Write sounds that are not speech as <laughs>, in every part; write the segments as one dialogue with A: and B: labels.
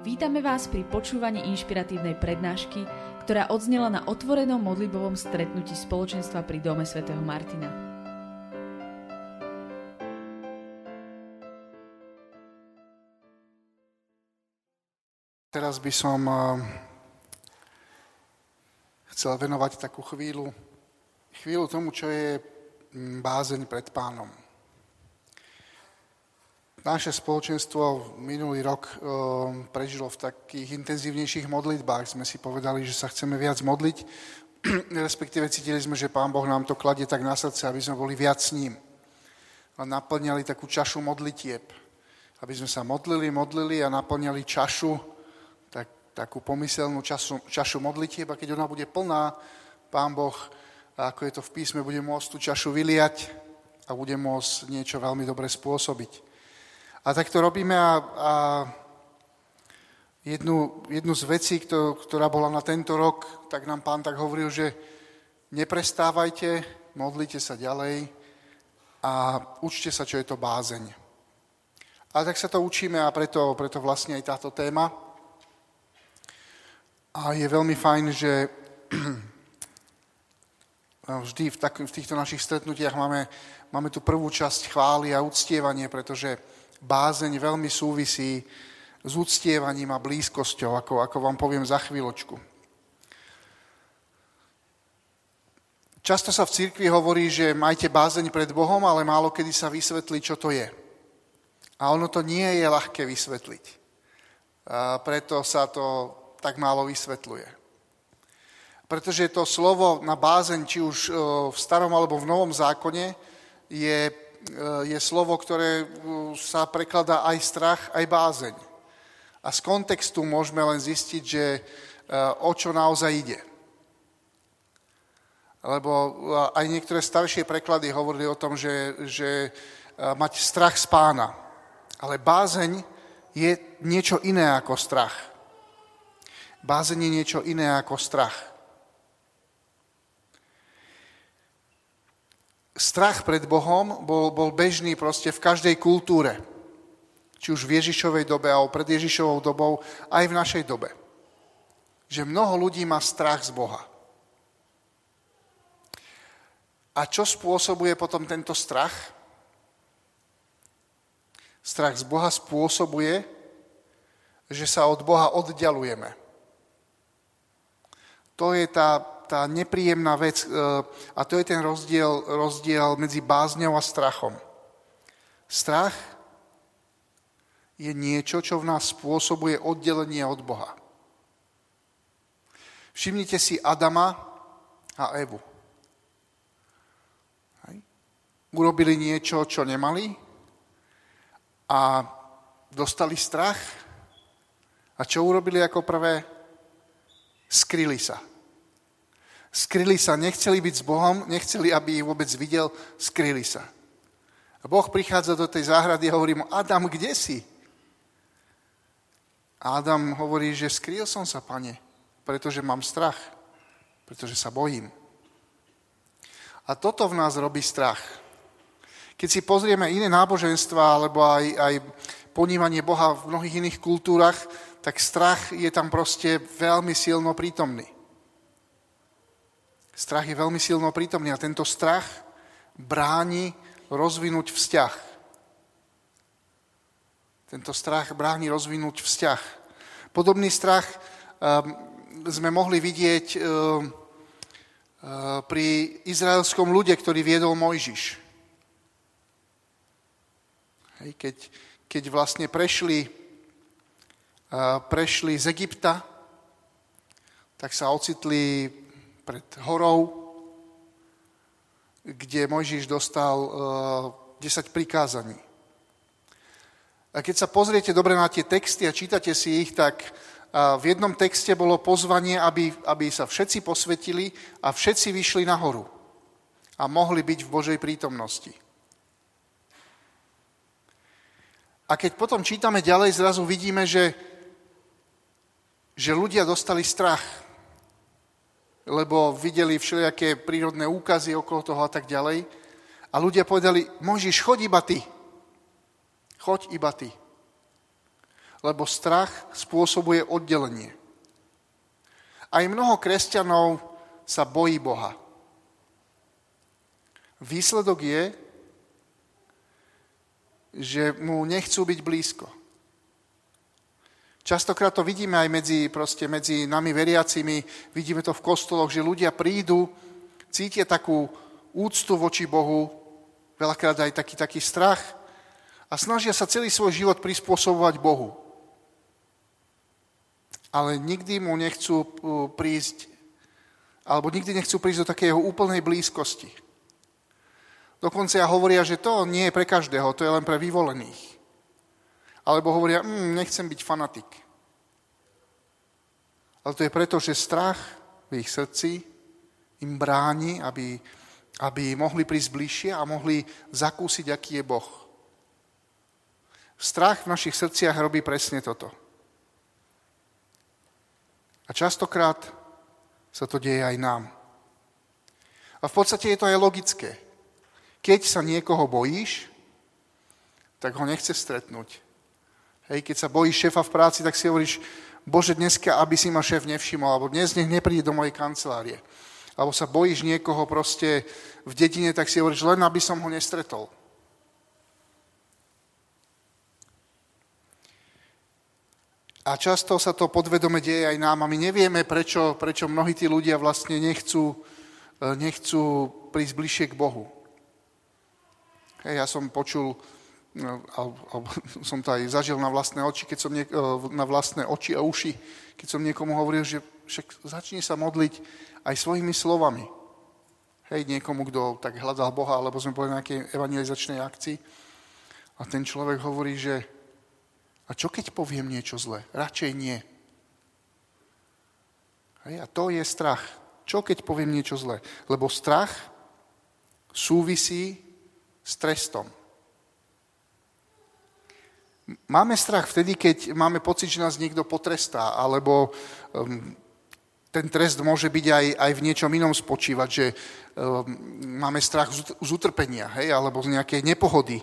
A: Vítame vás pri počúvaní inšpiratívnej prednášky, ktorá odznela na otvorenom modlibovom stretnutí spoločenstva pri Dome svätého Martina.
B: Teraz by som eh, chcel venovať takú chvíľu, chvíľu tomu, čo je mm, bázeň pred pánom. Naše spoločenstvo minulý rok e, prežilo v takých intenzívnejších modlitbách. Sme si povedali, že sa chceme viac modliť, <clears throat> respektíve cítili sme, že Pán Boh nám to kladie tak na srdce, aby sme boli viac s ním. A naplňali takú čašu modlitieb. Aby sme sa modlili, modlili a naplňali čašu, tak, takú pomyselnú času, čašu modlitieb. A keď ona bude plná, Pán Boh, ako je to v písme, bude môcť tú čašu vyliať a bude môcť niečo veľmi dobre spôsobiť. A tak to robíme a, a jednu, jednu z vecí, ktorá bola na tento rok, tak nám pán tak hovoril, že neprestávajte, modlite sa ďalej a učte sa, čo je to bázeň. A tak sa to učíme a preto, preto vlastne aj táto téma. A je veľmi fajn, že <clears throat> vždy v, tak, v týchto našich stretnutiach máme, máme tu prvú časť chvály a uctievanie, pretože bázeň veľmi súvisí s uctievaním a blízkosťou, ako, ako vám poviem za chvíľočku. Často sa v cirkvi hovorí, že majte bázeň pred Bohom, ale málo kedy sa vysvetlí, čo to je. A ono to nie je ľahké vysvetliť. A preto sa to tak málo vysvetľuje. Pretože to slovo na bázeň, či už e, v starom alebo v novom zákone, je je slovo, ktoré uh, sa prekladá aj strach, aj bázeň. A z kontextu môžeme len zistiť, že uh, o čo naozaj ide. Lebo uh, aj niektoré staršie preklady hovorili o tom, že, že mať strach z pána. Ale bázeň je niečo iné ako strach. Bázeň je niečo iné ako strach. Strach pred Bohom bol, bol bežný proste v každej kultúre. Či už v Ježišovej dobe, alebo pred Ježišovou dobou, aj v našej dobe. Že mnoho ľudí má strach z Boha. A čo spôsobuje potom tento strach? Strach z Boha spôsobuje, že sa od Boha oddialujeme. To je tá tá nepríjemná vec e, a to je ten rozdiel, rozdiel medzi bázňou a strachom. Strach je niečo, čo v nás spôsobuje oddelenie od Boha. Všimnite si Adama a Evu. Urobili niečo, čo nemali a dostali strach. A čo urobili ako prvé? Skryli sa. Skryli sa, nechceli byť s Bohom, nechceli, aby ich vôbec videl, skryli sa. A Boh prichádza do tej záhrady a hovorí mu, Adam, kde si? A Adam hovorí, že skryl som sa, pane, pretože mám strach, pretože sa bojím. A toto v nás robí strach. Keď si pozrieme iné náboženstva alebo aj, aj ponímanie Boha v mnohých iných kultúrach, tak strach je tam proste veľmi silno prítomný. Strach je veľmi silno prítomný a tento strach bráni rozvinúť vzťah. Tento strach bráni rozvinúť vzťah. Podobný strach um, sme mohli vidieť um, uh, pri izraelskom ľude, ktorý viedol Mojžiš. Keď, keď vlastne prešli, prešli z Egypta, tak sa ocitli pred horou, kde Mojžiš dostal 10 eh, prikázaní. A keď sa pozriete dobre na tie texty a čítate si ich, tak eh, v jednom texte bolo pozvanie, aby, aby sa všetci posvetili a všetci vyšli nahoru a mohli byť v Božej prítomnosti. A keď potom čítame ďalej, zrazu vidíme, že, že ľudia dostali strach lebo videli všelijaké prírodné úkazy okolo toho a tak ďalej. A ľudia povedali, Mojžiš, choď iba ty. Choď iba ty. Lebo strach spôsobuje oddelenie. Aj mnoho kresťanov sa bojí Boha. Výsledok je, že mu nechcú byť blízko. Častokrát to vidíme aj medzi, proste medzi nami veriacimi, vidíme to v kostoloch, že ľudia prídu, cítia takú úctu voči Bohu, veľakrát aj taký, taký strach a snažia sa celý svoj život prispôsobovať Bohu. Ale nikdy mu nechcú uh, prísť, alebo nikdy nechcú prísť do takého úplnej blízkosti. Dokonca hovoria, že to nie je pre každého, to je len pre vyvolených. Alebo hovoria, mm, nechcem byť fanatik. Ale to je preto, že strach v ich srdci im bráni, aby, aby mohli prísť bližšie a mohli zakúsiť, aký je Boh. Strach v našich srdciach robí presne toto. A častokrát sa to deje aj nám. A v podstate je to aj logické. Keď sa niekoho bojíš, tak ho nechce stretnúť. Hej, keď sa bojíš šéfa v práci, tak si hovoríš, Bože, dneska, aby si ma šéf nevšimol, alebo dnes nech nepríde do mojej kancelárie. Alebo sa bojíš niekoho proste v dedine, tak si hovoríš, len aby som ho nestretol. A často sa to podvedome deje aj nám a my nevieme, prečo, prečo mnohí tí ľudia vlastne nechcú, e, nechcú prísť bližšie k Bohu. Hej, ja som počul, alebo <laughs> som to aj zažil na vlastné oči, keď som nie, e, na vlastné oči a uši, keď som niekomu hovoril, že však začni sa modliť aj svojimi slovami. Hej, niekomu, kto tak hľadal Boha, alebo sme boli na nejakej evangelizačnej akcii. A ten človek hovorí, že a čo keď poviem niečo zlé? Radšej nie. Hej, a to je strach. Čo keď poviem niečo zlé? Lebo strach súvisí s trestom. Máme strach vtedy, keď máme pocit, že nás niekto potrestá, alebo um, ten trest môže byť aj, aj v niečom inom spočívať, že um, máme strach z, utrpenia, hej, alebo z nejakej nepohody.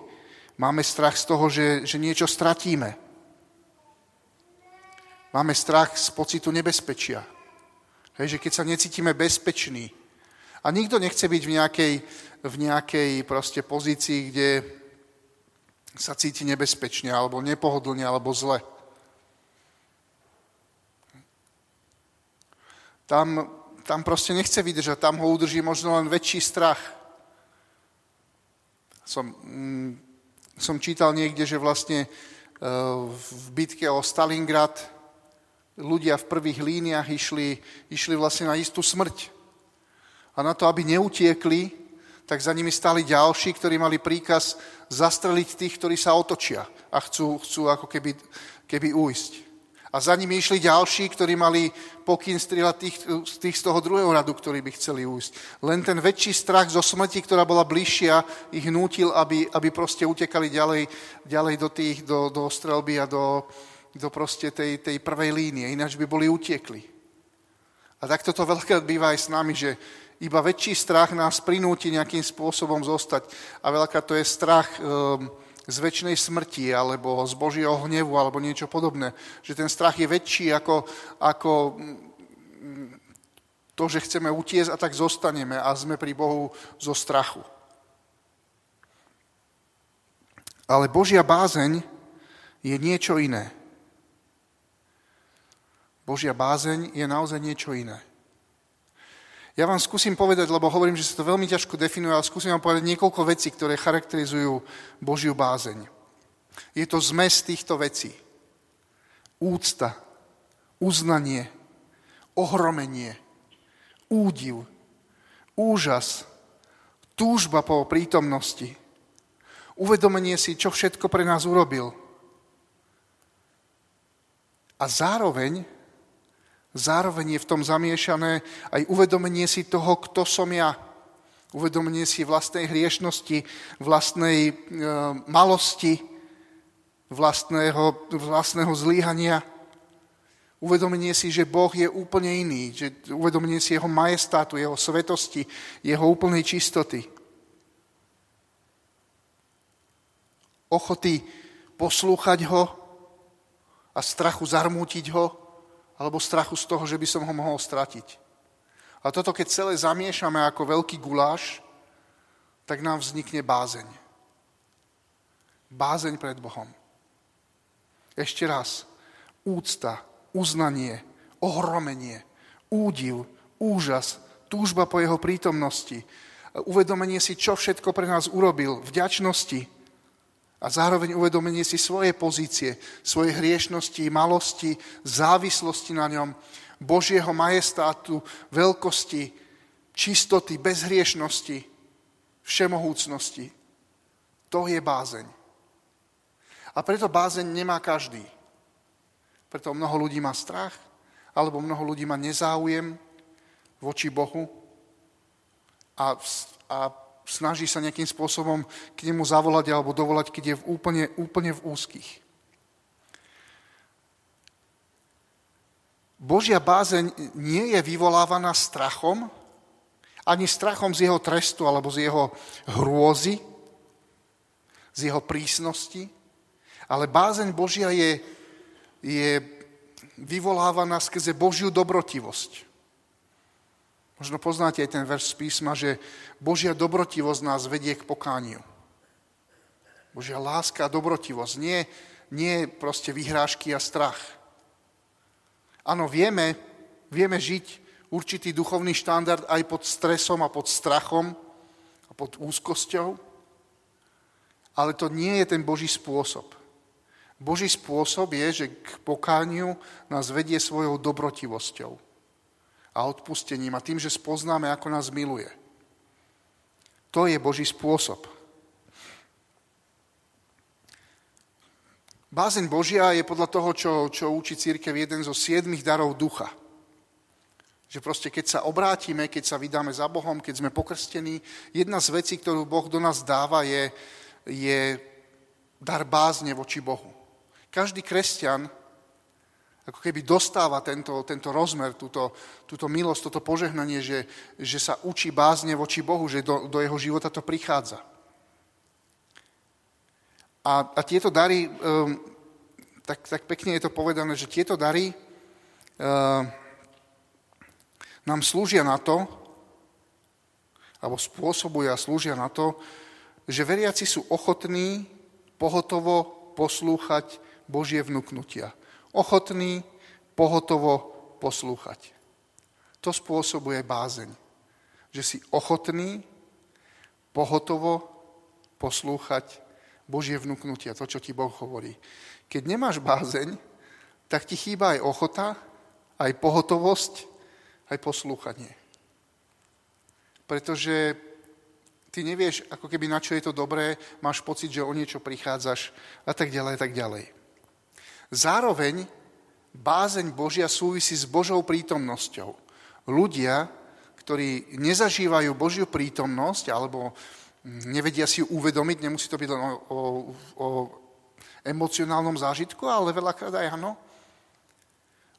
B: Máme strach z toho, že, že niečo stratíme. Máme strach z pocitu nebezpečia. Hej, že keď sa necítime bezpeční. A nikto nechce byť v nejakej v nejakej proste pozícii, kde sa cíti nebezpečne, alebo nepohodlne, alebo zle. Tam, tam proste nechce vydržať, tam ho udrží možno len väčší strach. Som, mm, som čítal niekde, že vlastne e, v bitke o Stalingrad ľudia v prvých líniách išli, išli vlastne na istú smrť. A na to, aby neutiekli, tak za nimi stali ďalší, ktorí mali príkaz zastreliť tých, ktorí sa otočia a chcú, chcú ako keby, keby ujsť. A za nimi išli ďalší, ktorí mali pokyn strieľať tých, tých z toho druhého radu, ktorí by chceli ujsť. Len ten väčší strach zo smrti, ktorá bola bližšia, ich nútil, aby, aby proste utekali ďalej, ďalej do, tých, do, do strelby a do, do proste tej, tej prvej línie. Ináč by boli utiekli. A takto to veľká býva aj s nami, že iba väčší strach nás prinúti nejakým spôsobom zostať. A veľká to je strach um, z väčšnej smrti, alebo z Božieho hnevu, alebo niečo podobné. Že ten strach je väčší ako, ako mm, to, že chceme utiesť a tak zostaneme a sme pri Bohu zo strachu. Ale Božia bázeň je niečo iné. Božia bázeň je naozaj niečo iné. Ja vám skúsim povedať, lebo hovorím, že sa to veľmi ťažko definuje, ale skúsim vám povedať niekoľko vecí, ktoré charakterizujú Božiu bázeň. Je to zmes týchto vecí. Úcta, uznanie, ohromenie, údiv, úžas, túžba po prítomnosti, uvedomenie si, čo všetko pre nás urobil. A zároveň zároveň je v tom zamiešané aj uvedomenie si toho, kto som ja. Uvedomenie si vlastnej hriešnosti, vlastnej e, malosti, vlastného, vlastného zlíhania. Uvedomenie si, že Boh je úplne iný, že uvedomenie si jeho majestátu, jeho svetosti, jeho úplnej čistoty. Ochoty poslúchať ho a strachu zarmútiť ho, alebo strachu z toho, že by som ho mohol stratiť. A toto, keď celé zamiešame ako veľký guláš, tak nám vznikne bázeň. Bázeň pred Bohom. Ešte raz. Úcta, uznanie, ohromenie, údiv, úžas, túžba po jeho prítomnosti, uvedomenie si, čo všetko pre nás urobil, vďačnosti a zároveň uvedomenie si svoje pozície, svoje hriešnosti, malosti, závislosti na ňom, Božieho majestátu, veľkosti, čistoty, bezhriešnosti, všemohúcnosti. To je bázeň. A preto bázeň nemá každý. Preto mnoho ľudí má strach, alebo mnoho ľudí má nezáujem voči Bohu a, a snaží sa nejakým spôsobom k nemu zavolať alebo dovolať, keď je v úplne, úplne v úzkých. Božia bázeň nie je vyvolávaná strachom, ani strachom z jeho trestu alebo z jeho hrôzy, z jeho prísnosti, ale bázeň Božia je, je vyvolávaná skrze Božiu dobrotivosť. Možno poznáte aj ten verš z písma, že Božia dobrotivosť nás vedie k pokániu. Božia láska a dobrotivosť, nie, nie proste vyhrážky a strach. Áno, vieme, vieme žiť určitý duchovný štandard aj pod stresom a pod strachom a pod úzkosťou, ale to nie je ten Boží spôsob. Boží spôsob je, že k pokániu nás vedie svojou dobrotivosťou a odpustením a tým, že spoznáme, ako nás miluje. To je Boží spôsob. Bázeň Božia je podľa toho, čo, čo učí církev, jeden zo siedmých darov ducha. Že proste keď sa obrátime, keď sa vydáme za Bohom, keď sme pokrstení, jedna z vecí, ktorú Boh do nás dáva, je, je dar bázne voči Bohu. Každý kresťan ako keby dostáva tento, tento rozmer, túto, túto milosť, toto požehnanie, že, že sa učí bázne voči Bohu, že do, do jeho života to prichádza. A, a tieto dary, um, tak, tak pekne je to povedané, že tieto dary um, nám slúžia na to, alebo spôsobujú a slúžia na to, že veriaci sú ochotní pohotovo poslúchať Božie vnúknutia. Ochotní pohotovo poslúchať. To spôsobuje bázeň. Že si ochotný pohotovo poslúchať Božie vnúknutia, to, čo ti Boh hovorí. Keď nemáš bázeň, tak ti chýba aj ochota, aj pohotovosť, aj poslúchanie. Pretože ty nevieš, ako keby na čo je to dobré, máš pocit, že o niečo prichádzaš a tak ďalej, a tak ďalej. Zároveň bázeň Božia súvisí s Božou prítomnosťou. Ľudia, ktorí nezažívajú Božiu prítomnosť alebo nevedia si ju uvedomiť, nemusí to byť len o, o, o emocionálnom zážitku, ale veľakrát aj áno.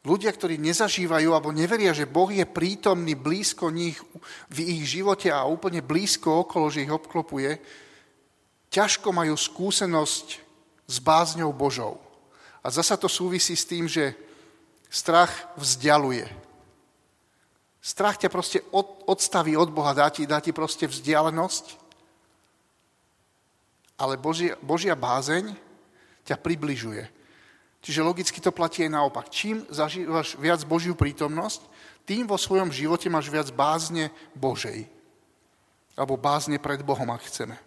B: Ľudia, ktorí nezažívajú alebo neveria, že Boh je prítomný blízko nich v ich živote a úplne blízko okolo, že ich obklopuje, ťažko majú skúsenosť s bázňou Božou. A zasa to súvisí s tým, že strach vzdialuje. Strach ťa proste od, odstaví od Boha, dá ti, dá ti proste vzdialenosť ale Božia, Božia bázeň ťa približuje. Čiže logicky to platí aj naopak. Čím zažívaš viac Božiu prítomnosť, tým vo svojom živote máš viac bázne Božej. Alebo bázne pred Bohom, ak chceme.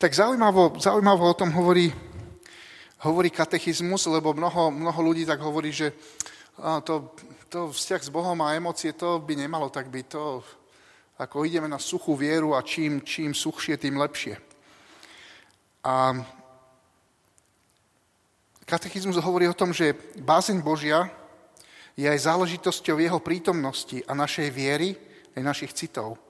B: Tak zaujímavo, zaujímavo o tom hovorí, hovorí katechizmus, lebo mnoho, mnoho ľudí tak hovorí, že to, to vzťah s Bohom a emócie, to by nemalo tak byť. To, ako ideme na suchú vieru a čím, čím suchšie, tým lepšie. A katechizmus hovorí o tom, že bázeň Božia je aj záležitosťou jeho prítomnosti a našej viery, aj našich citov.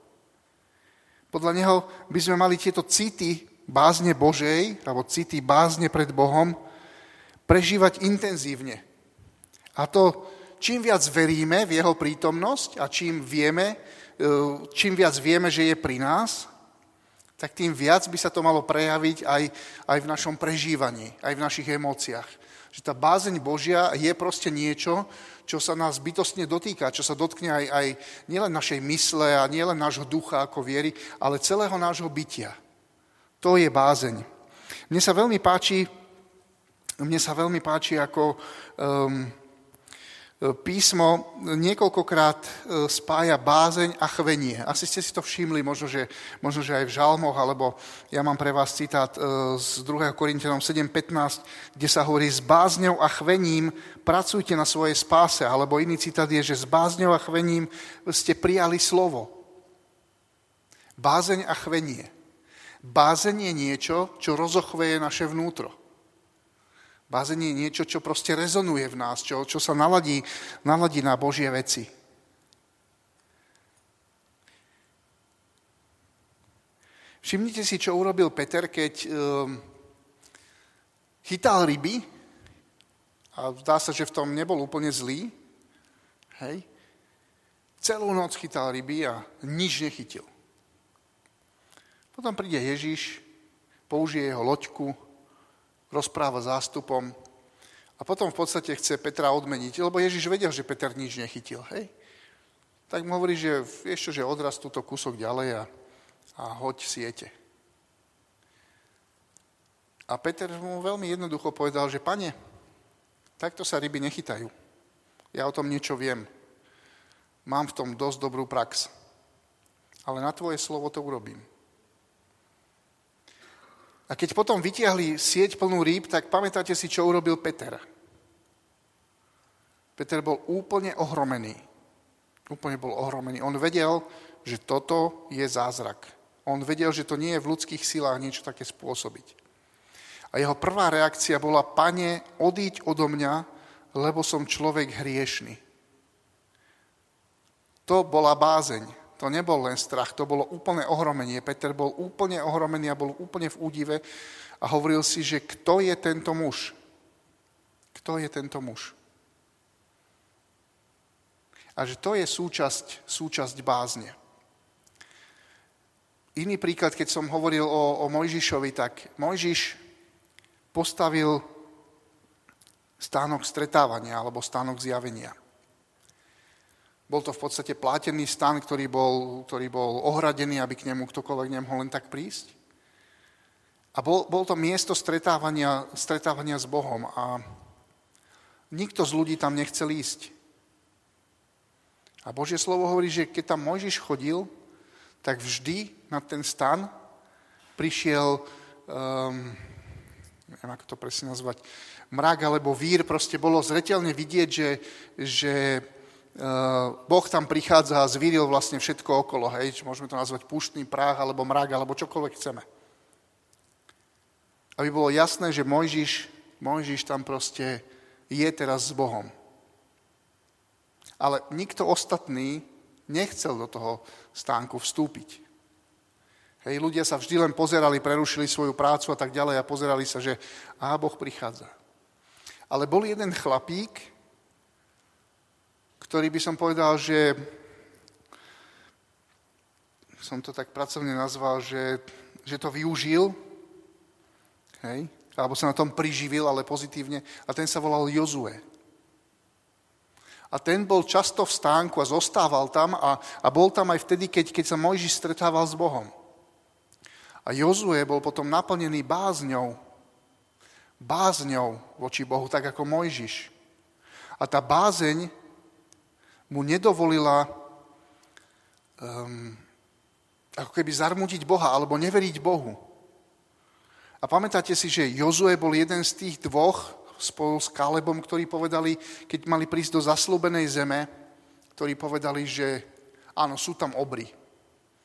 B: Podľa neho by sme mali tieto city bázne Božej, alebo city bázne pred Bohom, prežívať intenzívne. A to čím viac veríme v jeho prítomnosť a čím vieme, E, čím viac vieme, že je pri nás, tak tým viac by sa to malo prejaviť aj, aj v našom prežívaní, aj v našich emóciách. Že tá bázeň Božia je proste niečo, čo sa nás bytostne dotýka, čo sa dotkne aj, aj nielen našej mysle a nielen nášho ducha ako viery, ale celého nášho bytia. To je bázeň. Mne sa veľmi páči, mne sa veľmi páči, ako um, písmo niekoľkokrát e, spája bázeň a chvenie. Asi ste si to všimli, možno že, možno, že aj v žalmoch, alebo ja mám pre vás citát e, z 2. Korintianom 7.15, kde sa hovorí, s bázňou a chvením pracujte na svojej spáse, alebo iný citát je, že s bázňou a chvením ste prijali slovo. Bázeň a chvenie. Bázeň je niečo, čo rozochveje naše vnútro. Bázeň je niečo, čo proste rezonuje v nás, čo, čo sa naladí, naladí na Božie veci. Všimnite si, čo urobil Peter, keď um, chytal ryby a zdá sa, že v tom nebol úplne zlý. Hej. Celú noc chytal ryby a nič nechytil. Potom príde Ježiš, použije jeho loďku, rozpráva zástupom a potom v podstate chce Petra odmeniť, lebo Ježiš vedel, že Peter nič nechytil, hej? Tak mu hovorí, že čo, že odraz túto kúsok ďalej a, a hoď siete. A Peter mu veľmi jednoducho povedal, že pane, takto sa ryby nechytajú. Ja o tom niečo viem. Mám v tom dosť dobrú prax. Ale na tvoje slovo to urobím. A keď potom vytiahli sieť plnú rýb, tak pamätáte si, čo urobil Peter. Peter bol úplne ohromený. Úplne bol ohromený. On vedel, že toto je zázrak. On vedel, že to nie je v ľudských silách niečo také spôsobiť. A jeho prvá reakcia bola, pane, odíď odo mňa, lebo som človek hriešný. To bola bázeň. To nebol len strach, to bolo úplné ohromenie. Peter bol úplne ohromený a bol úplne v údive a hovoril si, že kto je tento muž? Kto je tento muž? A že to je súčasť, súčasť bázne. Iný príklad, keď som hovoril o, o Mojžišovi, tak Mojžiš postavil stánok stretávania alebo stánok zjavenia. Bol to v podstate plátený stan, ktorý bol, ktorý bol ohradený, aby k nemu ktokoľvek nemohol len tak prísť. A bol, bol to miesto stretávania, stretávania s Bohom. A nikto z ľudí tam nechcel ísť. A Božie slovo hovorí, že keď tam Mojžiš chodil, tak vždy na ten stan prišiel, um, neviem ako to presne nazvať, mrak alebo vír, proste bolo zretelne vidieť, že, že boh tam prichádza a zvíril vlastne všetko okolo, hej, môžeme to nazvať púštny práh, alebo mrak, alebo čokoľvek chceme. Aby bolo jasné, že Mojžiš, Mojžiš tam proste je teraz s Bohom. Ale nikto ostatný nechcel do toho stánku vstúpiť. Hej, ľudia sa vždy len pozerali, prerušili svoju prácu a tak ďalej a pozerali sa, že á, Boh prichádza. Ale bol jeden chlapík, ktorý by som povedal, že som to tak pracovne nazval, že, že to využil, hej, alebo sa na tom priživil, ale pozitívne, a ten sa volal Jozue. A ten bol často v stánku a zostával tam a, a bol tam aj vtedy, keď, keď sa Mojžiš stretával s Bohom. A Jozue bol potom naplnený bázňou, bázňou voči Bohu, tak ako Mojžiš. A tá bázeň mu nedovolila um, ako keby zarmútiť Boha alebo neveriť Bohu. A pamätáte si, že Jozue bol jeden z tých dvoch spolu s Kalebom, ktorí povedali, keď mali prísť do zaslúbenej zeme, ktorí povedali, že áno, sú tam obry,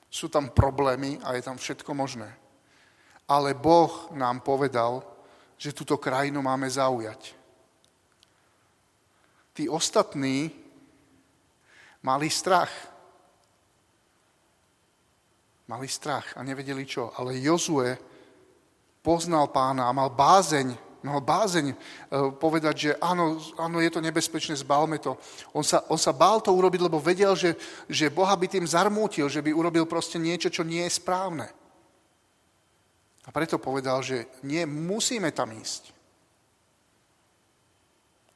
B: sú tam problémy a je tam všetko možné. Ale Boh nám povedal, že túto krajinu máme zaujať. Tí ostatní Mali strach. Mali strach a nevedeli čo. Ale Jozue poznal pána a mal bázeň, mal bázeň e, povedať, že áno, áno, je to nebezpečné, zbalme to. On sa, on sa bál to urobiť, lebo vedel, že, že Boha by tým zarmútil, že by urobil proste niečo, čo nie je správne. A preto povedal, že nie, musíme tam ísť.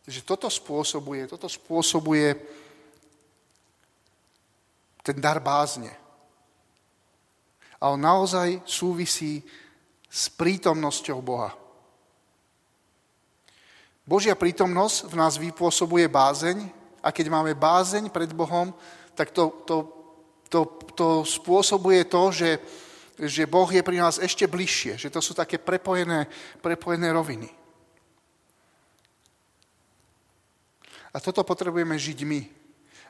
B: Že toto spôsobuje, toto spôsobuje ten dar bázne. A on naozaj súvisí s prítomnosťou Boha. Božia prítomnosť v nás vypôsobuje bázeň a keď máme bázeň pred Bohom, tak to, to, to, to spôsobuje to, že, že Boh je pri nás ešte bližšie, že to sú také prepojené, prepojené roviny. A toto potrebujeme žiť my.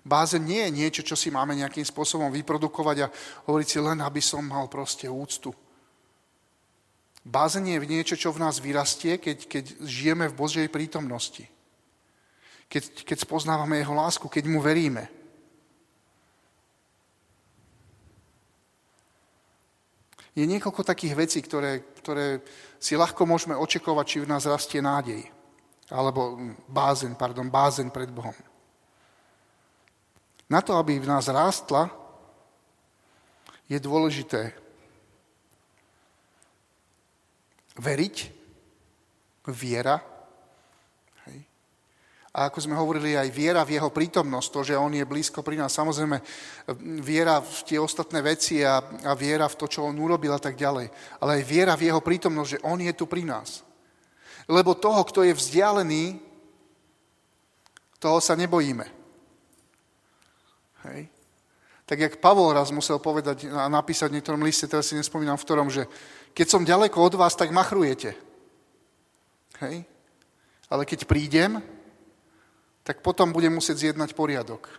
B: Bázeň nie je niečo, čo si máme nejakým spôsobom vyprodukovať a hovoriť si len, aby som mal proste úctu. Bázeň je niečo, čo v nás vyrastie, keď, keď žijeme v Božej prítomnosti. Keď, keď spoznávame Jeho lásku, keď Mu veríme. Je niekoľko takých vecí, ktoré, ktoré si ľahko môžeme očakovať, či v nás rastie nádej. Alebo bázeň, pardon, bázeň pred Bohom. Na to, aby v nás rástla, je dôležité veriť, viera. Hej. A ako sme hovorili, aj viera v jeho prítomnosť, to, že on je blízko pri nás. Samozrejme, viera v tie ostatné veci a, a viera v to, čo on urobil a tak ďalej. Ale aj viera v jeho prítomnosť, že on je tu pri nás. Lebo toho, kto je vzdialený, toho sa nebojíme. Hej. Tak jak Pavol raz musel povedať a napísať v niektorom liste, teraz si nespomínam v ktorom, že keď som ďaleko od vás, tak machrujete. Hej. Ale keď prídem, tak potom budem musieť zjednať poriadok.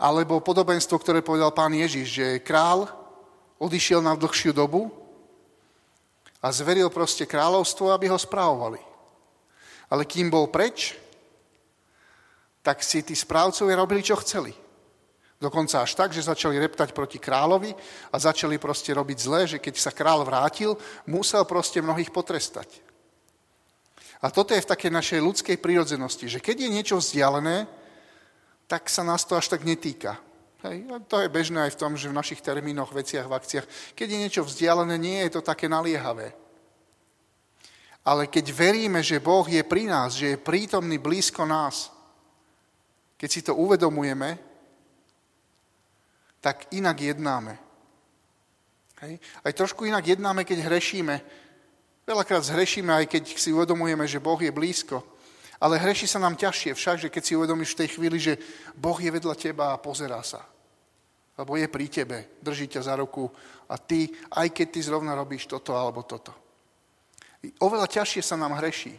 B: Alebo podobenstvo, ktoré povedal pán Ježiš, že král odišiel na dlhšiu dobu a zveril proste kráľovstvo, aby ho správovali. Ale kým bol preč, tak si tí správcovia robili, čo chceli. Dokonca až tak, že začali reptať proti kráľovi a začali proste robiť zle, že keď sa král vrátil, musel proste mnohých potrestať. A toto je v takej našej ľudskej prírodzenosti, že keď je niečo vzdialené, tak sa nás to až tak netýka. Hej? A to je bežné aj v tom, že v našich termínoch, veciach, v akciách, keď je niečo vzdialené, nie je to také naliehavé. Ale keď veríme, že Boh je pri nás, že je prítomný blízko nás, keď si to uvedomujeme, tak inak jednáme. Hej. Aj trošku inak jednáme, keď hrešíme. Veľakrát zhrešíme, aj keď si uvedomujeme, že Boh je blízko. Ale hreší sa nám ťažšie však, že keď si uvedomíš v tej chvíli, že Boh je vedľa teba a pozerá sa. Lebo je pri tebe, drží ťa za ruku a ty, aj keď ty zrovna robíš toto alebo toto. Oveľa ťažšie sa nám hreší.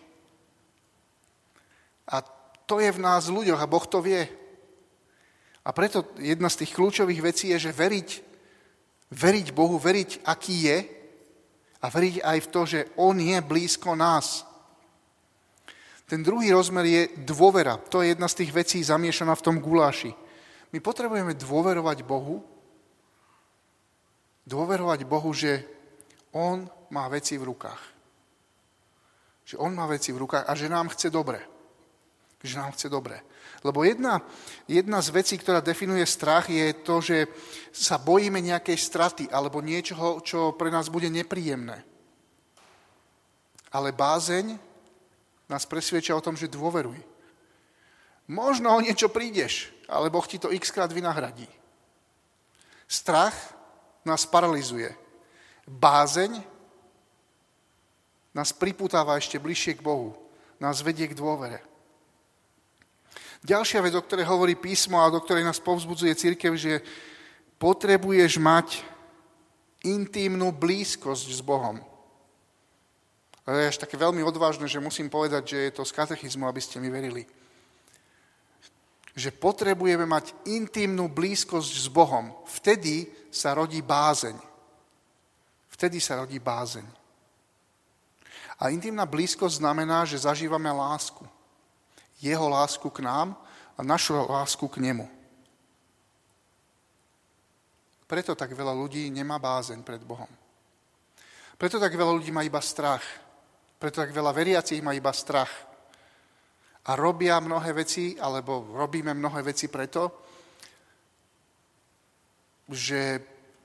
B: A to je v nás ľuďoch a Boh to vie. A preto jedna z tých kľúčových vecí je, že veriť, veriť Bohu, veriť, aký je a veriť aj v to, že On je blízko nás. Ten druhý rozmer je dôvera. To je jedna z tých vecí zamiešaná v tom guláši. My potrebujeme dôverovať Bohu, dôverovať Bohu, že On má veci v rukách. Že On má veci v rukách a že nám chce dobre že nám chce dobre. Lebo jedna, jedna z vecí, ktorá definuje strach, je to, že sa bojíme nejakej straty alebo niečoho, čo pre nás bude nepríjemné. Ale bázeň nás presvieča o tom, že dôveruj. Možno o niečo prídeš, ale Boh ti to x krát vynahradí. Strach nás paralizuje. Bázeň nás priputáva ešte bližšie k Bohu. Nás vedie k dôvere. Ďalšia vec, o ktorej hovorí písmo a do ktorej nás povzbudzuje církev, že potrebuješ mať intímnu blízkosť s Bohom. A je až také veľmi odvážne, že musím povedať, že je to z katechizmu, aby ste mi verili. Že potrebujeme mať intímnu blízkosť s Bohom. Vtedy sa rodí bázeň. Vtedy sa rodí bázeň. A intimná blízkosť znamená, že zažívame lásku jeho lásku k nám a našu lásku k nemu. Preto tak veľa ľudí nemá bázeň pred Bohom. Preto tak veľa ľudí má iba strach. Preto tak veľa veriacich má iba strach. A robia mnohé veci, alebo robíme mnohé veci preto, že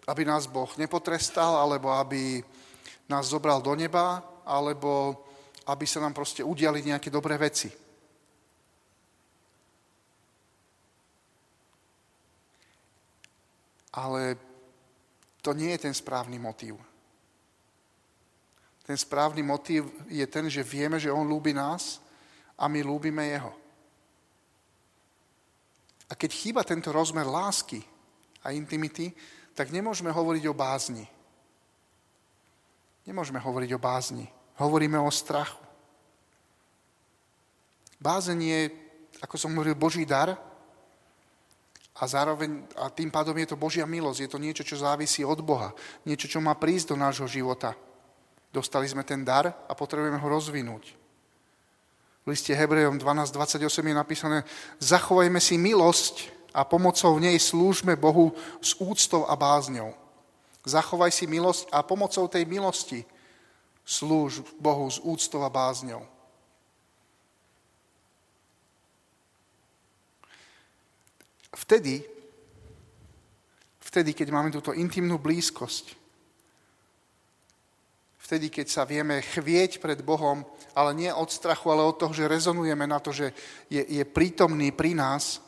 B: aby nás Boh nepotrestal, alebo aby nás zobral do neba, alebo aby sa nám proste udiali nejaké dobré veci. Ale to nie je ten správny motív. Ten správny motív je ten, že vieme, že On ľúbi nás a my ľúbime Jeho. A keď chýba tento rozmer lásky a intimity, tak nemôžeme hovoriť o bázni. Nemôžeme hovoriť o bázni. Hovoríme o strachu. Bázeň je, ako som hovoril, Boží dar a zároveň, a tým pádom je to Božia milosť. Je to niečo, čo závisí od Boha. Niečo, čo má prísť do nášho života. Dostali sme ten dar a potrebujeme ho rozvinúť. V liste Hebrejom 12.28 je napísané Zachovajme si milosť a pomocou nej slúžme Bohu s úctou a bázňou. Zachovaj si milosť a pomocou tej milosti slúž Bohu s úctou a bázňou. Vtedy, vtedy, keď máme túto intimnú blízkosť, vtedy, keď sa vieme chvieť pred Bohom, ale nie od strachu, ale od toho, že rezonujeme na to, že je, je prítomný pri nás,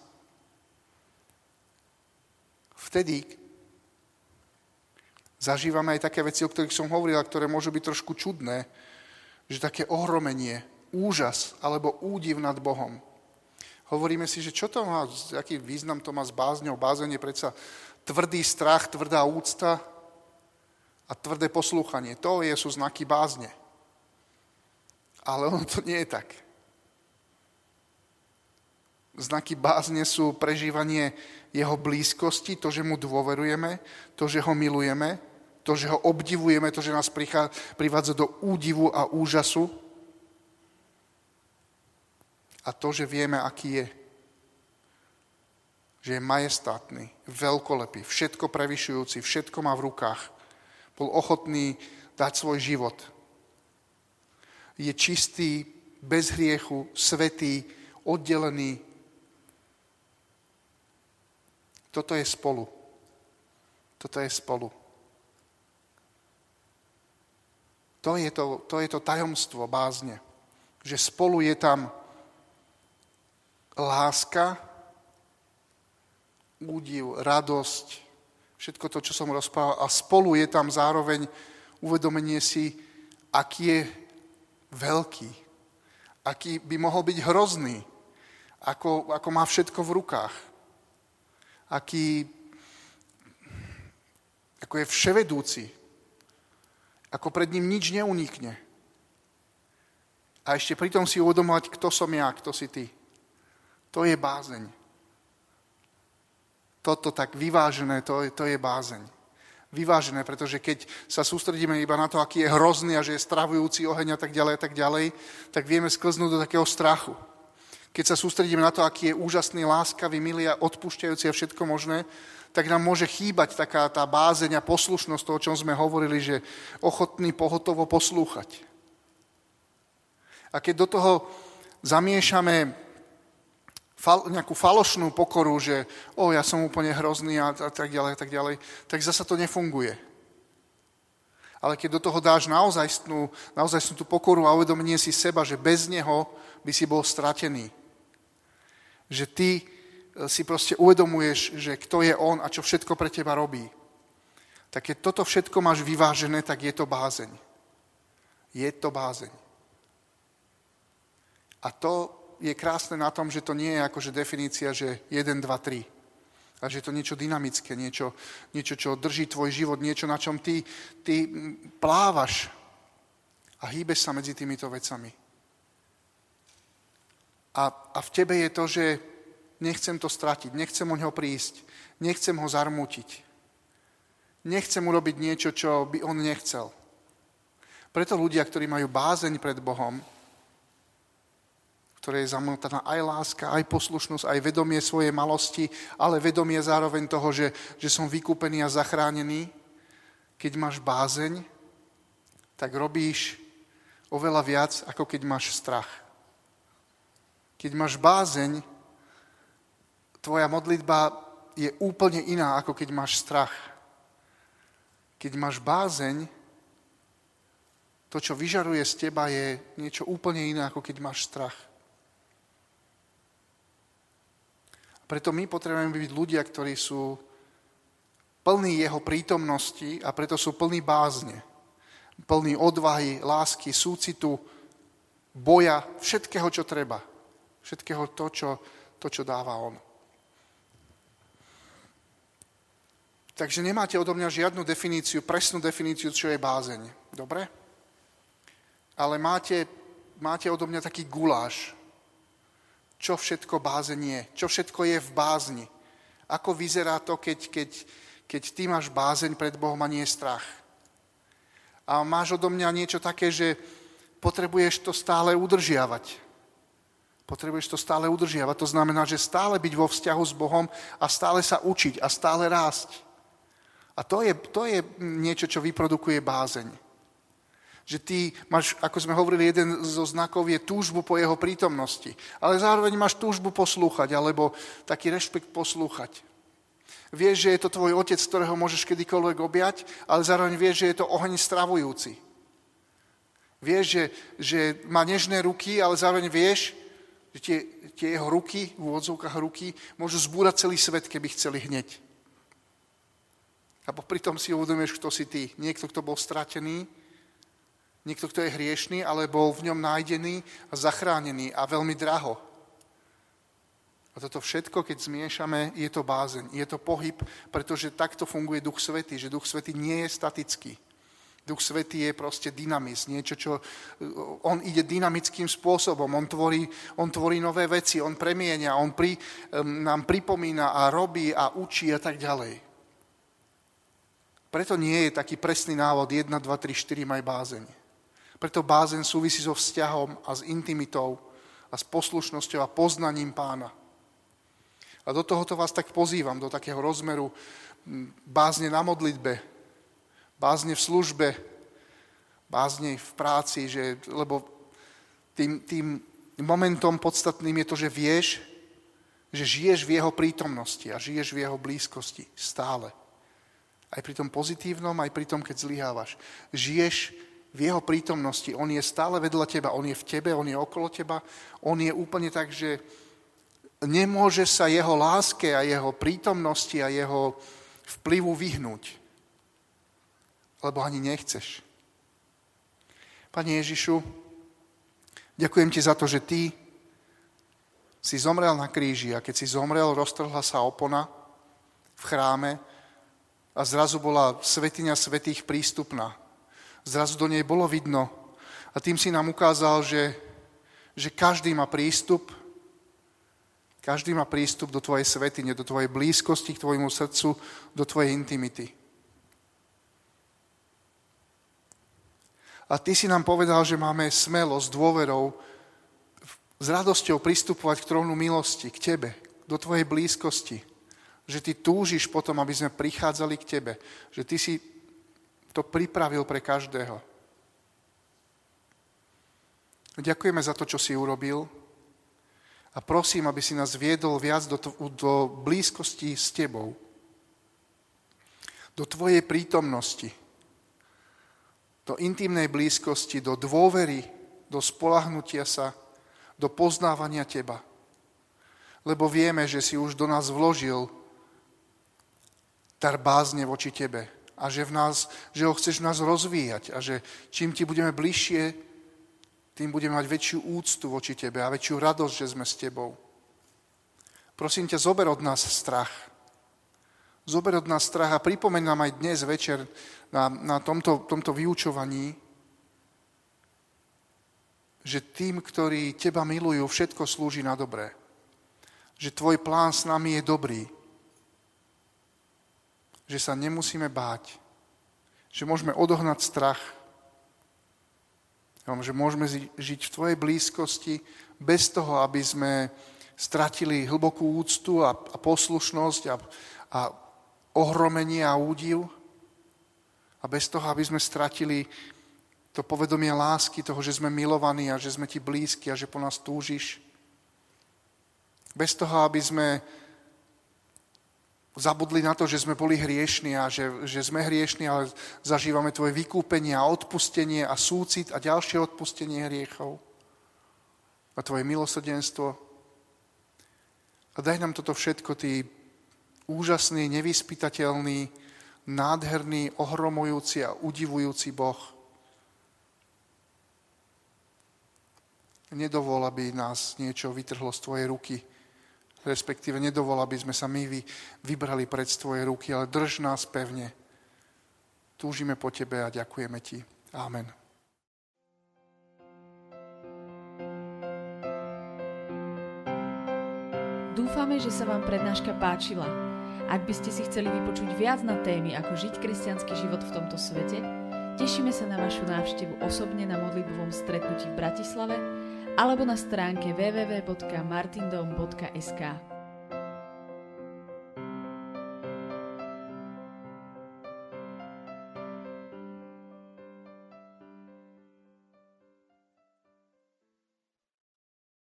B: vtedy zažívame aj také veci, o ktorých som hovoril, ktoré môžu byť trošku čudné, že také ohromenie, úžas alebo údiv nad Bohom. Hovoríme si, že čo to má, aký význam to má s bázňou. Bázeň je predsa tvrdý strach, tvrdá úcta, a tvrdé poslúchanie. To je, sú znaky bázne. Ale ono to nie je tak. Znaky bázne sú prežívanie jeho blízkosti, to, že mu dôverujeme, to, že ho milujeme, to, že ho obdivujeme, to, že nás privádza do údivu a úžasu a to, že vieme, aký je. Že je majestátny, veľkolepý, všetko prevyšujúci, všetko má v rukách bol ochotný dať svoj život. Je čistý, bez hriechu, svetý, oddelený. Toto je spolu. Toto je spolu. To je to, to je to tajomstvo bázne. Že spolu je tam láska, údiv, radosť, všetko to, čo som rozprával. A spolu je tam zároveň uvedomenie si, aký je veľký, aký by mohol byť hrozný, ako, ako má všetko v rukách, aký ako je vševedúci, ako pred ním nič neunikne. A ešte pritom si uvedomovať, kto som ja, kto si ty. To je bázeň toto tak vyvážené, to, to je bázeň. Vyvážené, pretože keď sa sústredíme iba na to, aký je hrozný a že je stravujúci oheň a tak ďalej a tak ďalej, tak vieme sklznúť do takého strachu. Keď sa sústredíme na to, aký je úžasný, láskavý, milý a odpúšťajúci a všetko možné, tak nám môže chýbať taká tá bázeň a poslušnosť toho, o čom sme hovorili, že ochotný pohotovo poslúchať. A keď do toho zamiešame fal, nejakú falošnú pokoru, že o, ja som úplne hrozný a, a tak ďalej, a tak ďalej, tak zasa to nefunguje. Ale keď do toho dáš naozajstnú, naozajstnú tú pokoru a uvedomenie si seba, že bez neho by si bol stratený. Že ty e, si proste uvedomuješ, že kto je on a čo všetko pre teba robí. Tak keď toto všetko máš vyvážené, tak je to bázeň. Je to bázeň. A to je krásne na tom, že to nie je akože definícia, že 1, 2, 3. A že je to niečo dynamické, niečo, niečo, čo drží tvoj život, niečo, na čom ty, ty plávaš a hýbeš sa medzi týmito vecami. A, a v tebe je to, že nechcem to stratiť, nechcem o ňo prísť, nechcem ho zarmútiť. Nechcem urobiť niečo, čo by on nechcel. Preto ľudia, ktorí majú bázeň pred Bohom, ktoré je zamotaná aj láska, aj poslušnosť, aj vedomie svojej malosti, ale vedomie zároveň toho, že, že som vykúpený a zachránený. Keď máš bázeň, tak robíš oveľa viac, ako keď máš strach. Keď máš bázeň, tvoja modlitba je úplne iná, ako keď máš strach. Keď máš bázeň, to, čo vyžaruje z teba, je niečo úplne iné, ako keď máš strach. A preto my potrebujeme byť ľudia, ktorí sú plní jeho prítomnosti a preto sú plní bázne. Plní odvahy, lásky, súcitu, boja, všetkého, čo treba. Všetkého to, čo, to, čo dáva on. Takže nemáte odo mňa žiadnu definíciu, presnú definíciu, čo je bázeň. Dobre? Ale máte, máte odo mňa taký guláš, čo všetko bázeň je, čo všetko je v bázni. Ako vyzerá to, keď, keď, keď ty máš bázeň pred Bohom a nie strach. A máš odo mňa niečo také, že potrebuješ to stále udržiavať. Potrebuješ to stále udržiavať. To znamená, že stále byť vo vzťahu s Bohom a stále sa učiť a stále rásť. A to je, to je niečo, čo vyprodukuje bázeň. Že ty máš, ako sme hovorili, jeden zo znakov je túžbu po jeho prítomnosti. Ale zároveň máš túžbu poslúchať, alebo taký rešpekt poslúchať. Vieš, že je to tvoj otec, ktorého môžeš kedykoľvek objať, ale zároveň vieš, že je to oheň stravujúci. Vieš, že, že má nežné ruky, ale zároveň vieš, že tie, tie jeho ruky, v úvodzovkách ruky, môžu zbúrať celý svet, keby chceli hneď. A pritom si uvedomuješ, kto si ty. Niekto, kto bol stratený, niekto, kto je hriešný, ale bol v ňom nájdený a zachránený a veľmi draho. A toto všetko, keď zmiešame, je to bázeň, je to pohyb, pretože takto funguje Duch Svetý, že Duch Svetý nie je statický. Duch Svetý je proste dynamis, niečo, čo... On ide dynamickým spôsobom, on tvorí, on tvorí nové veci, on premienia, on pri, nám pripomína a robí a učí a tak ďalej. Preto nie je taký presný návod 1, 2, 3, 4 maj bázeň. Preto bázeň súvisí so vzťahom a s intimitou a s poslušnosťou a poznaním pána. A do tohoto vás tak pozývam, do takého rozmeru bázne na modlitbe, bázne v službe, bázne v práci, že, lebo tým, tým momentom podstatným je to, že vieš, že žiješ v jeho prítomnosti a žiješ v jeho blízkosti stále. Aj pri tom pozitívnom, aj pri tom, keď zlyhávaš. Žiješ v jeho prítomnosti. On je stále vedľa teba, on je v tebe, on je okolo teba. On je úplne tak, že nemôže sa jeho láske a jeho prítomnosti a jeho vplyvu vyhnúť. Lebo ani nechceš. Pane Ježišu, ďakujem ti za to, že ty si zomrel na kríži a keď si zomrel, roztrhla sa opona v chráme a zrazu bola svetiňa svetých prístupná. Zrazu do nej bolo vidno a tým si nám ukázal, že, že každý má prístup, každý má prístup do tvojej svetine, do tvojej blízkosti, k tvojmu srdcu, do tvojej intimity. A ty si nám povedal, že máme smelosť, dôverou, s radosťou pristupovať k trónu milosti, k tebe, do tvojej blízkosti že ty túžiš potom, aby sme prichádzali k tebe. Že ty si to pripravil pre každého. Ďakujeme za to, čo si urobil a prosím, aby si nás viedol viac do, do blízkosti s tebou. Do tvojej prítomnosti. Do intimnej blízkosti, do dôvery, do spolahnutia sa, do poznávania teba. Lebo vieme, že si už do nás vložil dar bázne voči tebe a že, v nás, že ho chceš v nás rozvíjať a že čím ti budeme bližšie, tým budeme mať väčšiu úctu voči tebe a väčšiu radosť, že sme s tebou. Prosím ťa, zober od nás strach. Zober od nás strach a pripomeň nám aj dnes večer na, na tomto, tomto vyučovaní, že tým, ktorí teba milujú, všetko slúži na dobré. Že tvoj plán s nami je dobrý že sa nemusíme báť, že môžeme odohnať strach, že môžeme žiť v Tvojej blízkosti bez toho, aby sme stratili hlbokú úctu a, poslušnosť a, a ohromenie a údiv a bez toho, aby sme stratili to povedomie lásky, toho, že sme milovaní a že sme Ti blízki a že po nás túžiš. Bez toho, aby sme zabudli na to, že sme boli hriešni a že, že sme hriešni, ale zažívame Tvoje vykúpenie a odpustenie a súcit a ďalšie odpustenie hriechov a Tvoje milosrdenstvo. A daj nám toto všetko, Ty úžasný, nevyspytateľný, nádherný, ohromujúci a udivujúci Boh. Nedovol, aby nás niečo vytrhlo z Tvojej ruky, respektíve nedovol, aby sme sa my vybrali pred Tvoje ruky, ale drž nás pevne. Túžime po Tebe a ďakujeme Ti. Amen.
A: Dúfame, že sa vám prednáška páčila. Ak by ste si chceli vypočuť viac na témy, ako žiť kresťanský život v tomto svete, tešíme sa na vašu návštevu osobne na modlitbovom stretnutí v Bratislave alebo na stránke www.martindom.sk.